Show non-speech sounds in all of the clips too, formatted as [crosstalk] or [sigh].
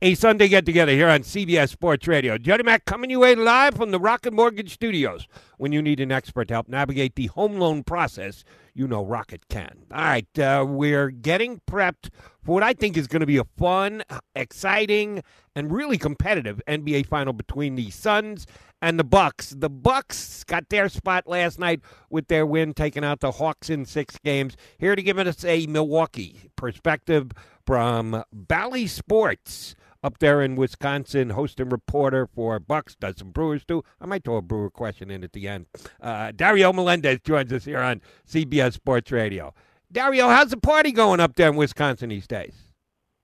a Sunday get together here on CBS Sports Radio. Jody Mac coming you live from the Rocket Mortgage Studios. When you need an expert to help navigate the home loan process, you know Rocket can. All right, uh, we're getting prepped for what I think is going to be a fun, exciting, and really competitive NBA final between the Suns and the Bucks. The Bucks got their spot last night with their win, taking out the Hawks in six games. Here to give us a Milwaukee perspective from Bally Sports up there in Wisconsin, hosting reporter for Bucks, does some Brewers too. I might throw a Brewer question in at the end. Uh, Dario Melendez joins us here on CBS Sports Radio. Dario, how's the party going up there in Wisconsin these days?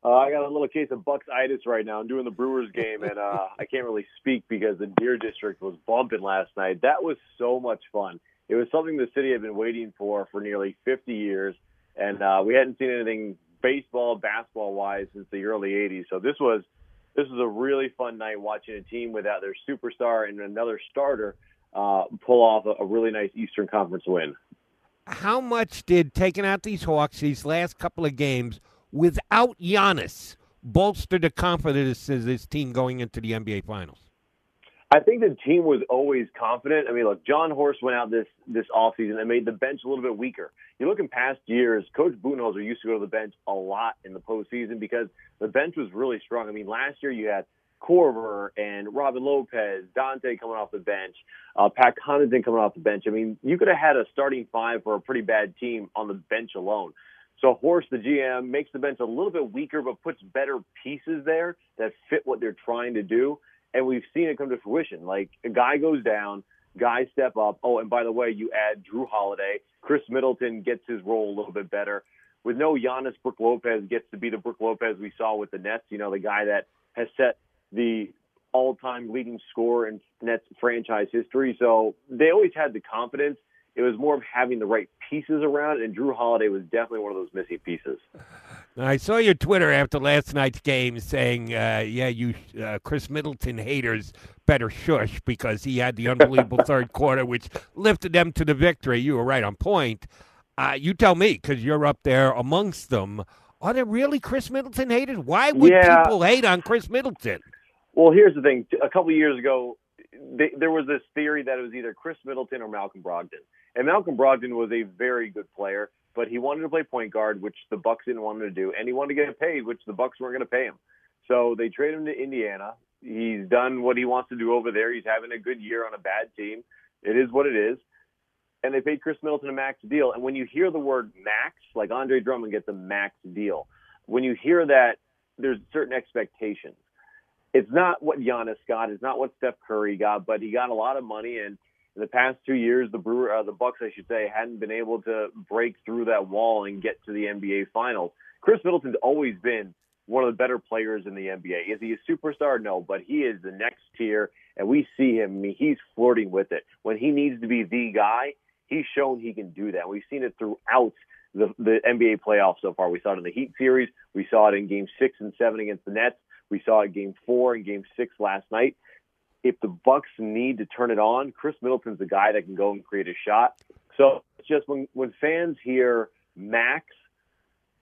Uh, I got a little case of Bucks-itis right now. I'm doing the Brewers game, and uh, [laughs] I can't really speak because the Deer District was bumping last night. That was so much fun. It was something the city had been waiting for for nearly 50 years, and uh, we hadn't seen anything baseball, basketball wise since the early '80s. So this was this was a really fun night watching a team without their superstar and another starter uh, pull off a, a really nice Eastern Conference win. How much did taking out these Hawks these last couple of games without Giannis bolster the confidence of this team going into the NBA Finals? I think the team was always confident. I mean, look, Jon Horst went out this this offseason and made the bench a little bit weaker. You look in past years, Coach Budenholzer used to go to the bench a lot in the postseason because the bench was really strong. I mean, last year you had Korver and Robin Lopez, Donte coming off the bench, uh, Pat Connaughton coming off the bench. I mean, you could have had a starting five for a pretty bad team on the bench alone. So Horst, the GM, makes the bench a little bit weaker, but puts better pieces there that fit what they're trying to do and we've seen it come to fruition. Like a guy goes down, guys step up. Oh, and by the way, you add Jrue Holiday. Khris Middleton gets his role a little bit better. With no Giannis, Brook Lopez gets to be the Brook Lopez we saw with the Nets. You know, the guy that has set the all-time leading scorer in Nets franchise history. So they always had the confidence. It was more of having the right pieces around, and Jrue Holiday was definitely one of those missing pieces. I saw your Twitter after last night's game saying, uh, "Yeah, you uh, Khris Middleton haters better shush because he had the unbelievable [laughs] third quarter, which lifted them to the victory." You were right on point. Uh, you tell me because you're up there amongst them. Are there really Khris Middleton haters? Why would yeah. people hate on Khris Middleton? Well, here's the thing. A couple years ago, they, there was this theory that it was either Khris Middleton or Malcolm Brogdon, and Malcolm Brogdon was a very good player but he wanted to play point guard, which the Bucks didn't want him to do, and he wanted to get paid, which the Bucks weren't going to pay him. So they traded him to Indiana. He's done what he wants to do over there. He's having a good year on a bad team. It is what it is. And they paid Khris Middleton a max deal. And when you hear the word max, like Andre Drummond gets a max deal, when you hear that, there's certain expectations. It's not what Giannis got. It's not what Steph Curry got, but he got a lot of money and – in the past two years, the Brewer, uh, the Bucks, I should say, hadn't been able to break through that wall and get to the NBA Finals. Khris Middleton's always been one of the better players in the NBA. Is he a superstar? No, but he is the next tier, and we see him. I mean, he's flirting with it. When he needs to be the guy, he's shown he can do that. We've seen it throughout the, the NBA playoffs so far. We saw it in the Heat series. We saw it in Game Six and Seven against the Nets. We saw it Game Four and Game Six last night if the Bucks need to turn it on, Khris Middleton's the guy that can go and create a shot. So it's just when when fans hear Max,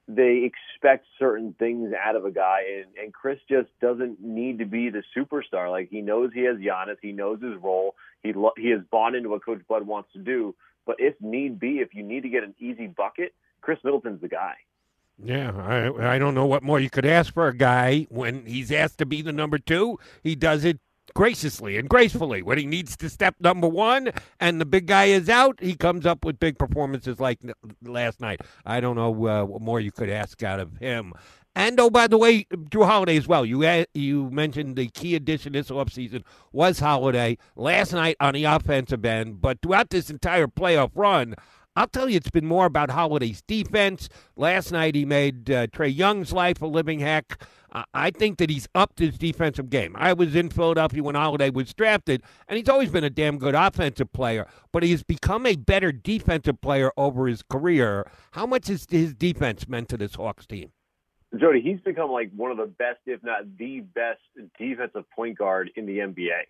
they expect certain things out of a guy, and, and Khris just doesn't need to be the superstar. Like he knows he has Giannis, he knows his role, he lo- he has bought into what Coach Bud wants to do. But if need be, if you need to get an easy bucket, Khris Middleton's the guy. Yeah, I I don't know what more you could ask for a guy when he's asked to be the number two. He does it graciously and gracefully. When he needs to step number one and the big guy is out, he comes up with big performances like last night. I don't know uh, what more you could ask out of him. And oh, by the way, Jrue Holiday as well. You you mentioned the key addition this offseason was Holiday last night on the offensive end, but throughout this entire playoff run, I'll tell you, it's been more about Holiday's defense. Last night, he made uh, Trae Young's life a living heck. I think that he's upped his defensive game. I was in Philadelphia when Holiday was drafted, and he's always been a damn good offensive player, but he's become a better defensive player over his career. How much has his defense meant to this Hawks team? Jody, he's become like one of the best, if not the best, defensive point guard in the NBA.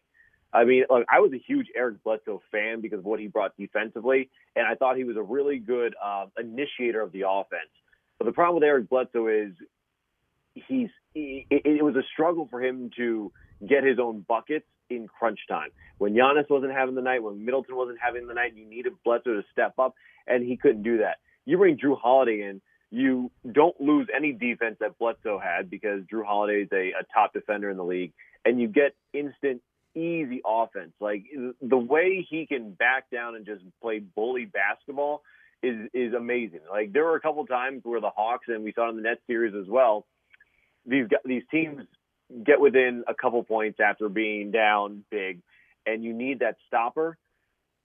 I mean, look, I was a huge Eric Bledsoe fan because of what he brought defensively, and I thought he was a really good uh, initiator of the offense. But the problem with Eric Bledsoe is he's it, it was a struggle for him to get his own buckets in crunch time. When Giannis wasn't having the night, when Middleton wasn't having the night, you needed Bledsoe to step up, and he couldn't do that. You bring Jrue Holiday in, you don't lose any defense that Bledsoe had because Jrue Holiday is a, a top defender in the league, and you get instant, easy offense. Like the way he can back down and just play bully basketball is is amazing. Like there were a couple times where the Hawks and we saw it in the Nets series as well. These these teams get within a couple points after being down big, and you need that stopper.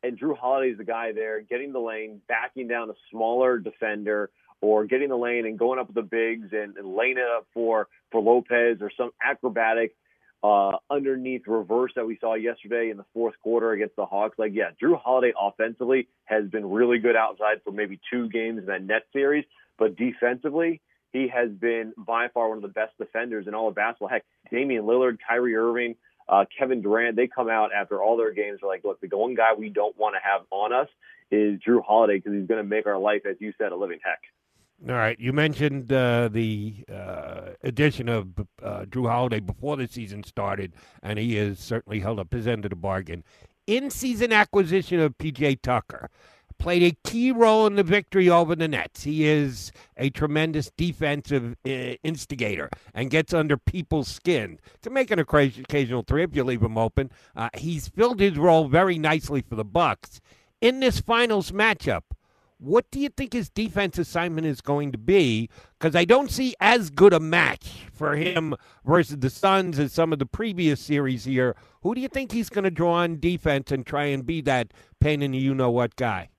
And Jrue Holiday is the guy there, getting the lane, backing down a smaller defender, or getting the lane and going up with the bigs and, and laying it up for for Lopez or some acrobatic uh, underneath reverse that we saw yesterday in the fourth quarter against the Hawks. Like, yeah, Jrue Holiday offensively has been really good outside for maybe two games in that net series, but defensively, he has been by far one of the best defenders in all of basketball. Heck, Damian Lillard, Kyrie Irving, uh, Kevin Durant, they come out after all their games. They're like, look, the one guy we don't want to have on us is Jrue Holiday because he's going to make our life, as you said, a living heck. All right, you mentioned uh, the uh, addition of uh, Jrue Holiday before the season started, and he has certainly held up his end of the bargain. In-season acquisition of PJ Tucker played a key role in the victory over the Nets. He is a tremendous defensive uh, instigator and gets under people's skin to make an occasional three if you leave him open. Uh, he's filled his role very nicely for the Bucks in this finals matchup. What do you think his defense assignment is going to be? Because I don't see as good a match for him versus the Suns as some of the previous series here. Who do you think he's going to draw on defense and try and be that pain in the you know what guy?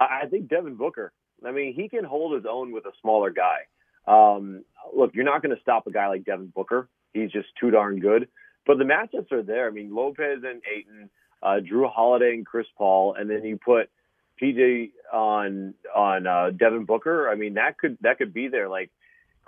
I think Devin Booker. I mean, he can hold his own with a smaller guy. Um, look, you're not going to stop a guy like Devin Booker. He's just too darn good. But the matchups are there. I mean, Lopez and Ayton, uh, Jrue Holiday and Chris Paul, and then you put – PJ on on uh, Devin Booker, I mean that could that could be there. Like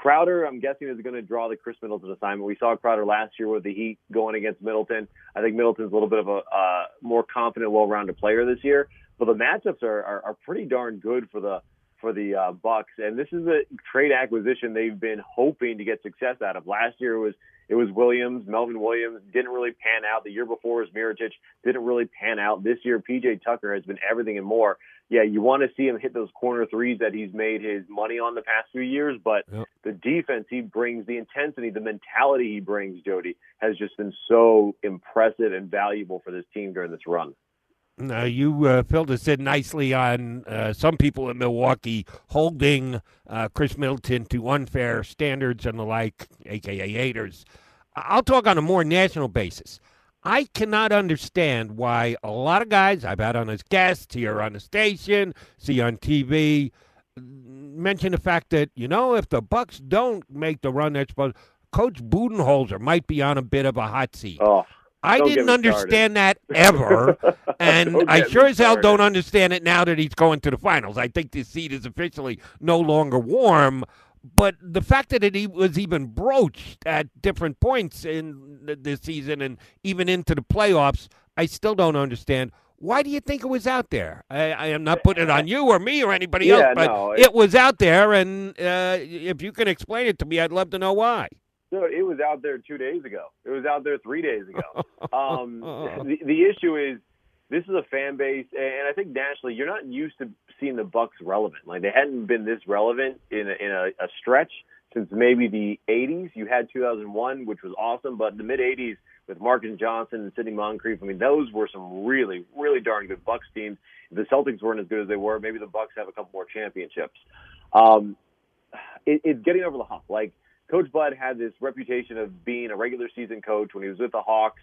Crowder, I'm guessing is going to draw the Khris Middleton assignment. We saw Crowder last year with the Heat going against Middleton. I think Middleton's a little bit of a uh, more confident, well-rounded player this year. But the matchups are, are are pretty darn good for the for the uh, Bucks, and this is a trade acquisition they've been hoping to get success out of. Last year was it was Williams, Marvin Williams didn't really pan out. The year before was Mirotic, didn't really pan out. This year, PJ Tucker has been everything and more. Yeah, you want to see him hit those corner threes that he's made his money on the past few years, but yep. the defense he brings, the intensity, the mentality he brings, Jody, has just been so impressive and valuable for this team during this run. Now, you uh, filled us in nicely on uh, some people in Milwaukee holding uh, Khris Middleton to unfair standards and the like, aka haters. I'll talk on a more national basis. I cannot understand why a lot of guys I've had on as guests here on the station, see on TV, mention the fact that you know if the Bucks don't make the run that's supposed, Coach Budenholzer might be on a bit of a hot seat. Oh. I didn't understand that [laughs] ever, and I sure as hell don't understand it now that he's going to the finals. I think this seat is officially no longer warm. But the fact that it was even broached at different points in this season and even into the playoffs, I still don't understand. Why do you think it was out there? I, I am not putting it on you or me or anybody yeah, else, but no, it, it, was out there, and uh, if you can explain it to me, I'd love to know why. So it was out there two days ago. It was out there three days ago. [laughs] um, [laughs] the, the issue is this is a fan base, and I think nationally, you're not used to seeing the Bucks relevant. Like they hadn't been this relevant in a, in a, a stretch since maybe the 80s. You had 2001, which was awesome, but the mid 80s with Marques Johnson and Sidney Moncrief, I mean, those were some really, really darn good Bucks teams. If the Celtics weren't as good as they were, maybe the Bucks have a couple more championships. Um, it, it's getting over the hump. Like Coach Bud had this reputation of being a regular season coach when he was with the Hawks.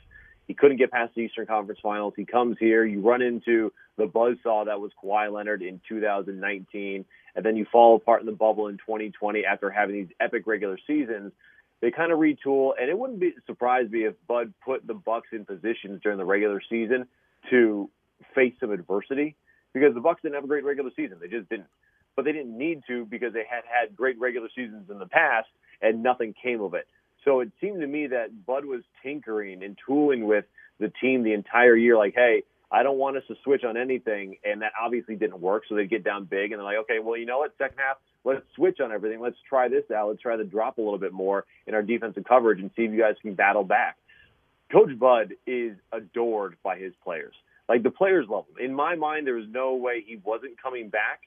He couldn't get past the Eastern Conference Finals. He comes here. You run into the buzzsaw that was Kawhi Leonard in 2019, and then you fall apart in the bubble in 2020 after having these epic regular seasons. They kind of retool, and it wouldn't be surprise me if Bud put the Bucks in positions during the regular season to face some adversity because the Bucks didn't have a great regular season. They just didn't. But they didn't need to because they had had great regular seasons in the past and nothing came of it. So it seemed to me that Bud was tinkering and tooling with the team the entire year. Like, hey, I don't want us to switch on anything, and that obviously didn't work. So they get down big, and they're like, okay, well, you know what? Second half, let's switch on everything. Let's try this out. Let's try to drop a little bit more in our defensive coverage and see if you guys can battle back. Coach Bud is adored by his players. Like the players love him. In my mind, there was no way he wasn't coming back.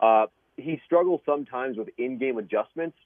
Uh, he struggles sometimes with in-game adjustments,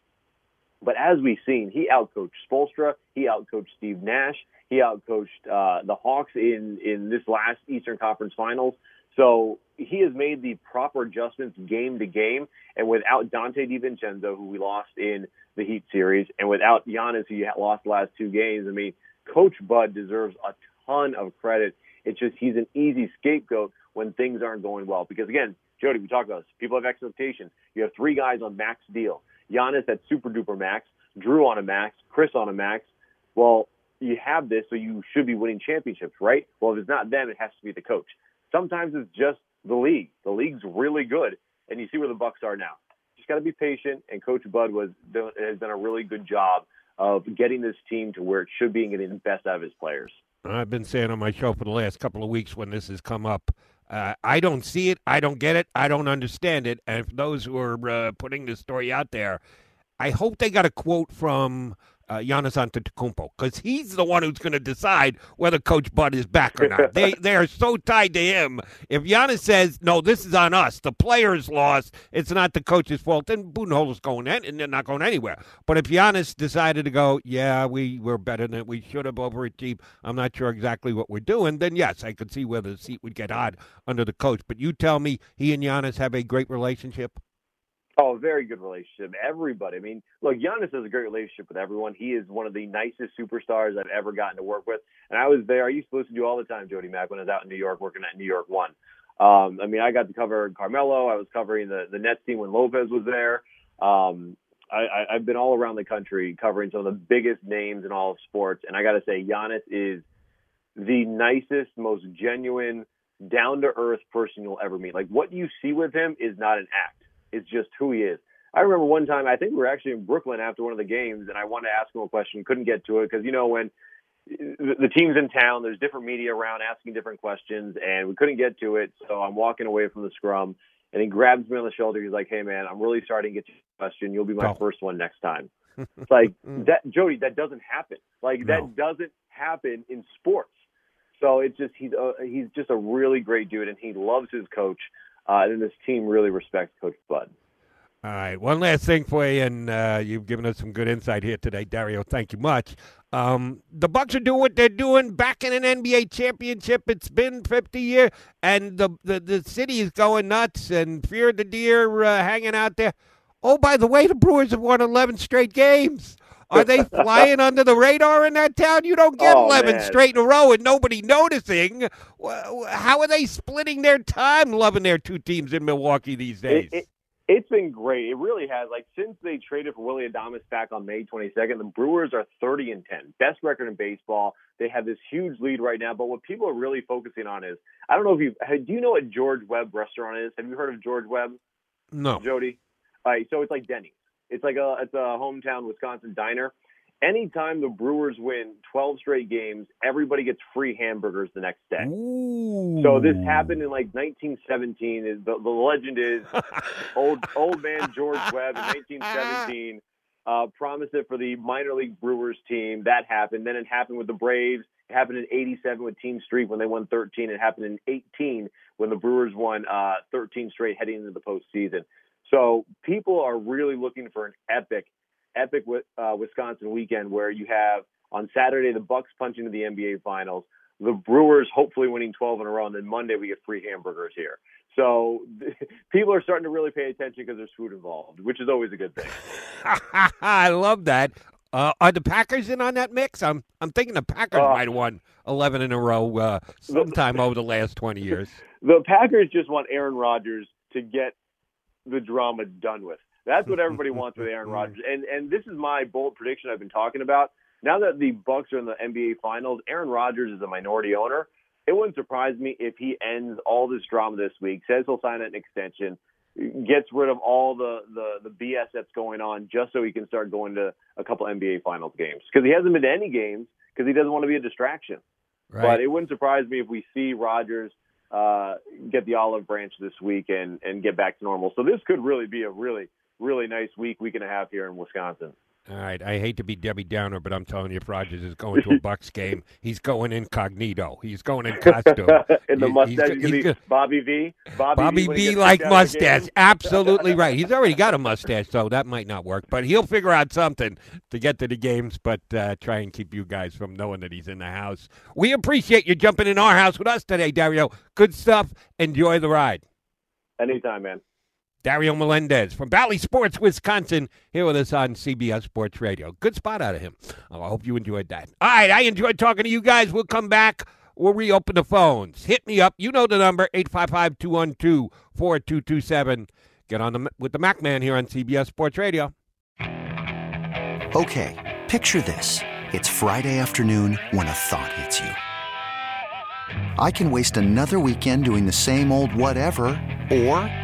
but as we've seen, he outcoached Spoelstra, He outcoached Steve Nash. He outcoached uh, the Hawks in in this last Eastern Conference Finals. So he has made the proper adjustments game to game. And without Donte DiVincenzo, who we lost in the Heat series, and without Giannis, who lost the last two games, I mean, Coach Bud deserves a ton of credit. It's just he's an easy scapegoat when things aren't going well. Because again, Jody, we talked about this. People have expectations. You have three guys on max deal. Giannis at super duper max, Jrue on a max, Khris on a max. Well, you have this, so you should be winning championships, right? Well, if it's not them, it has to be the coach. Sometimes it's just the league. The league's really good, and you see where the Bucks are now. Just got to be patient, and Coach Bud was has done a really good job of getting this team to where it should be and getting the best out of his players. I've been saying on my show for the last couple of weeks when this has come up. Uh, I don't see it. I don't get it. I don't understand it. And for those who are uh, putting this story out there, I hope they got a quote from uh, Giannis Antetokounmpo because he's the one who's going to decide whether Coach Bud is back or not. [laughs] they they are so tied to him. If Giannis says no, this is on us. The players lost. It's not the coach's fault. Then Budenholzer's going in, and they're not going anywhere. But if Giannis decided to go, yeah, we were better than we should have overachieved. I'm not sure exactly what we're doing. Then yes, I could see where the seat would get hot under the coach. But you tell me, he and Giannis have a great relationship. Oh, very good relationship. Everybody. I mean, look, Giannis has a great relationship with everyone. He is one of the nicest superstars I've ever gotten to work with. And I was there. I used to listen to you all the time, Jody Mac, when I was out in New York working at New York One. Um, I mean, I got to cover Carmelo. I was covering the the Nets team when Lopez was there. Um, I, I, I've been all around the country covering some of the biggest names in all of sports, and I got to say, Giannis is the nicest, most genuine, down to earth person you'll ever meet. Like what you see with him is not an act is just who he is. I remember one time, I think we were actually in Brooklyn after one of the games, and I wanted to ask him a question, couldn't get to it because you know when the team's in town, there's different media around asking different questions, and we couldn't get to it. So I'm walking away from the scrum, and he grabs me on the shoulder. He's like, "Hey man, I'm really starting to get you a question. You'll be my oh. first one next time." It's [laughs] like that, Jody. That doesn't happen. Like no. that doesn't happen in sports. So it's just he's a, he's just a really great dude, and he loves his coach uh, and this team really respects Coach Bud. All right, one last thing for you, and uh, you've given us some good insight here today, Dario. Thank you much. Um, the Bucks are doing what they're doing, back in an NBA championship. It's been 50 years, and the, the, the city is going nuts, and Fear the Deer uh, hanging out there. Oh, by the way, the Brewers have won 11 straight games. Are they flying under the radar in that town? You don't get oh, 11 man. straight in a row and nobody noticing. How are they splitting their time loving their two teams in Milwaukee these days? It, it, has been great. It really has. Like since they traded for Willy Adames back on May 22nd, the Brewers are 30 and 10, best record in baseball. They have this huge lead right now. But what people are really focusing on is I don't know if you do you know what George Webb restaurant is? Have you heard of George Webb? No, Jody. All right, so it's like Denny's. It's like a it's a hometown Wisconsin diner. Anytime the Brewers win 12 straight games, everybody gets free hamburgers the next day. Ooh. So this happened in like 1917. The, the legend is [laughs] old old man George Webb in 1917 uh, promised it for the minor league Brewers team. That happened. Then it happened with the Braves. It happened in '87 with Team Streak when they won 13. It happened in '18 when the Brewers won uh, 13 straight heading into the postseason. So people are really looking for an epic, epic uh, Wisconsin weekend where you have on Saturday the Bucks punch into the NBA Finals, the Brewers hopefully winning 12 in a row, and then Monday we get free hamburgers here. So [laughs] people are starting to really pay attention because there's food involved, which is always a good thing. [laughs] I love that. Uh, are the Packers in on that mix? I'm I'm thinking the Packers uh, might have won 11 in a row uh, sometime over the last 20 years. [laughs] The Packers just want Aaron Rodgers to get the drama done with. That's what everybody wants with Aaron [laughs] Rodgers. And and this is my bold prediction I've been talking about. Now that the Bucks are in the NBA Finals, Aaron Rodgers is a minority owner. It wouldn't surprise me if he ends all this drama this week, says he'll sign an extension, gets rid of all the the, the BS that's going on, just so he can start going to a couple NBA Finals games because he hasn't been to any games because he doesn't want to be a distraction. Right. But it wouldn't surprise me if we see Rodgers uh, get the olive branch this week and, and get back to normal. So this could really be a really, really nice week, week and a half here in Wisconsin. All right, I hate to be Debbie Downer, but I'm telling you, if Rodgers is going to a Bucks game, he's going incognito. He's going in costume. [laughs] in the mustache, he's, he's, he's, Bobby V. Bobby, Bobby V, v like mustache. Absolutely right. He's already got a mustache, so that might not work. But he'll figure out something to get to the games. But uh, try and keep you guys from knowing that he's in the house. We appreciate you jumping in our house with us today, Dario. Good stuff. Enjoy the ride. Anytime, man. Dario Melendez from Bally Sports, Wisconsin, here with us on CBS Sports Radio. Good spot out of him. Oh, I hope you enjoyed that. All right, I enjoyed talking to you guys. We'll come back. We'll reopen the phones. Hit me up. You know the number, 855-212-4227. Get on the, with the Mac Man here on CBS Sports Radio. Okay, picture this. It's Friday afternoon when a thought hits you. I can waste another weekend doing the same old whatever, or...